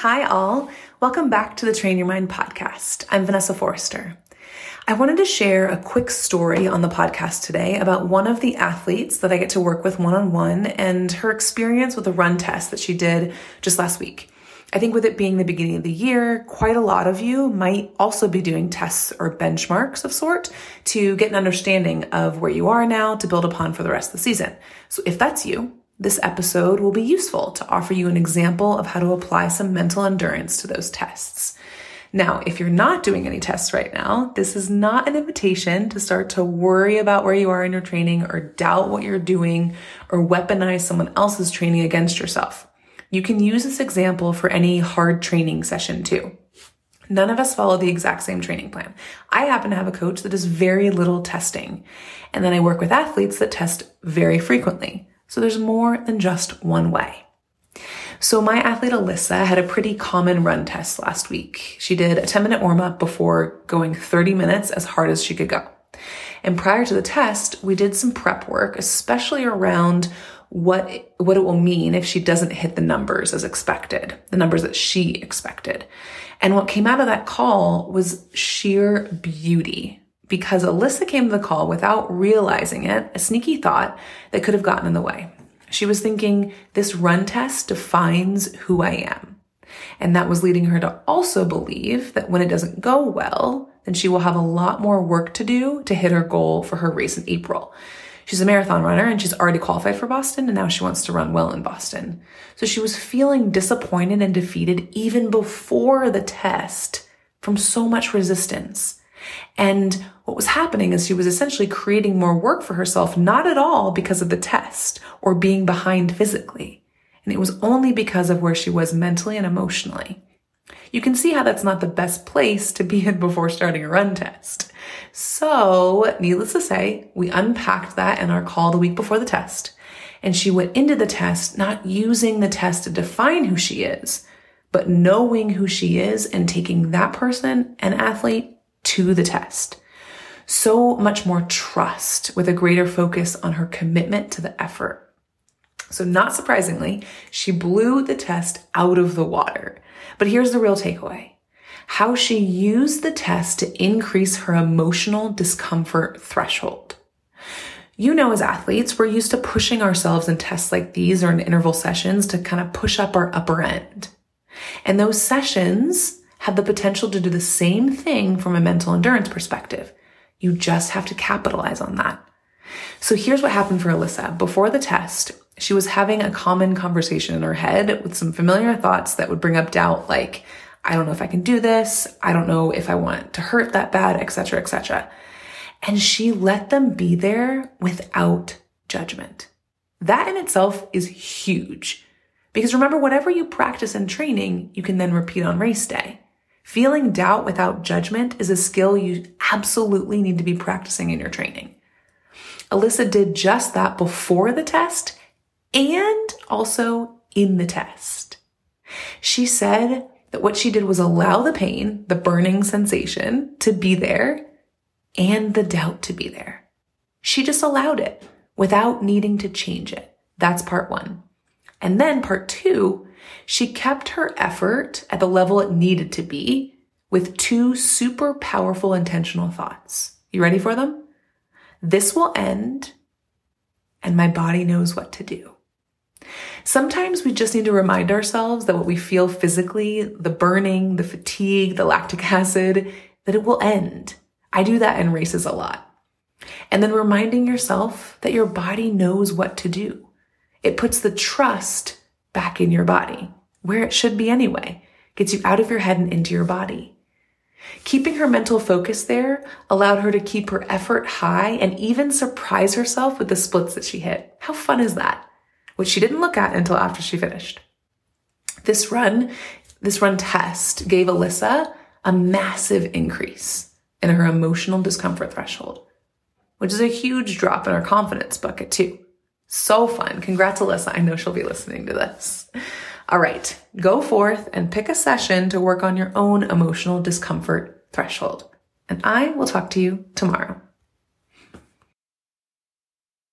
Hi, all. Welcome back to the Train Your Mind podcast. I'm Vanessa Forrester. I wanted to share a quick story on the podcast today about one of the athletes that I get to work with one on one and her experience with a run test that she did just last week. I think with it being the beginning of the year, quite a lot of you might also be doing tests or benchmarks of sort to get an understanding of where you are now to build upon for the rest of the season. So if that's you, this episode will be useful to offer you an example of how to apply some mental endurance to those tests. Now, if you're not doing any tests right now, this is not an invitation to start to worry about where you are in your training or doubt what you're doing or weaponize someone else's training against yourself. You can use this example for any hard training session too. None of us follow the exact same training plan. I happen to have a coach that does very little testing. And then I work with athletes that test very frequently. So there's more than just one way. So my athlete Alyssa had a pretty common run test last week. She did a 10 minute warm up before going 30 minutes as hard as she could go. And prior to the test, we did some prep work, especially around what, what it will mean if she doesn't hit the numbers as expected, the numbers that she expected. And what came out of that call was sheer beauty because Alyssa came to the call without realizing it, a sneaky thought that could have gotten in the way. She was thinking, this run test defines who I am. And that was leading her to also believe that when it doesn't go well, then she will have a lot more work to do to hit her goal for her race in April. She's a marathon runner and she's already qualified for Boston and now she wants to run well in Boston. So she was feeling disappointed and defeated even before the test from so much resistance. And what was happening is she was essentially creating more work for herself, not at all because of the test or being behind physically. And it was only because of where she was mentally and emotionally. You can see how that's not the best place to be in before starting a run test. So, needless to say, we unpacked that in our call the week before the test. And she went into the test not using the test to define who she is, but knowing who she is and taking that person, an athlete, to the test. So much more trust with a greater focus on her commitment to the effort. So not surprisingly, she blew the test out of the water. But here's the real takeaway. How she used the test to increase her emotional discomfort threshold. You know, as athletes, we're used to pushing ourselves in tests like these or in interval sessions to kind of push up our upper end. And those sessions have the potential to do the same thing from a mental endurance perspective. You just have to capitalize on that. So here's what happened for Alyssa. Before the test, she was having a common conversation in her head with some familiar thoughts that would bring up doubt like, I don't know if I can do this. I don't know if I want to hurt that bad, etc., etc. And she let them be there without judgment. That in itself is huge. Because remember, whatever you practice in training, you can then repeat on race day. Feeling doubt without judgment is a skill you absolutely need to be practicing in your training. Alyssa did just that before the test and also in the test. She said that what she did was allow the pain, the burning sensation to be there and the doubt to be there. She just allowed it without needing to change it. That's part one. And then part two she kept her effort at the level it needed to be with two super powerful intentional thoughts. You ready for them? This will end and my body knows what to do. Sometimes we just need to remind ourselves that what we feel physically, the burning, the fatigue, the lactic acid, that it will end. I do that in races a lot. And then reminding yourself that your body knows what to do. It puts the trust back in your body, where it should be anyway, gets you out of your head and into your body. Keeping her mental focus there allowed her to keep her effort high and even surprise herself with the splits that she hit. How fun is that? Which she didn't look at until after she finished. This run, this run test gave Alyssa a massive increase in her emotional discomfort threshold, which is a huge drop in her confidence bucket too. So fun. Congrats, Alyssa. I know she'll be listening to this. All right, go forth and pick a session to work on your own emotional discomfort threshold. And I will talk to you tomorrow.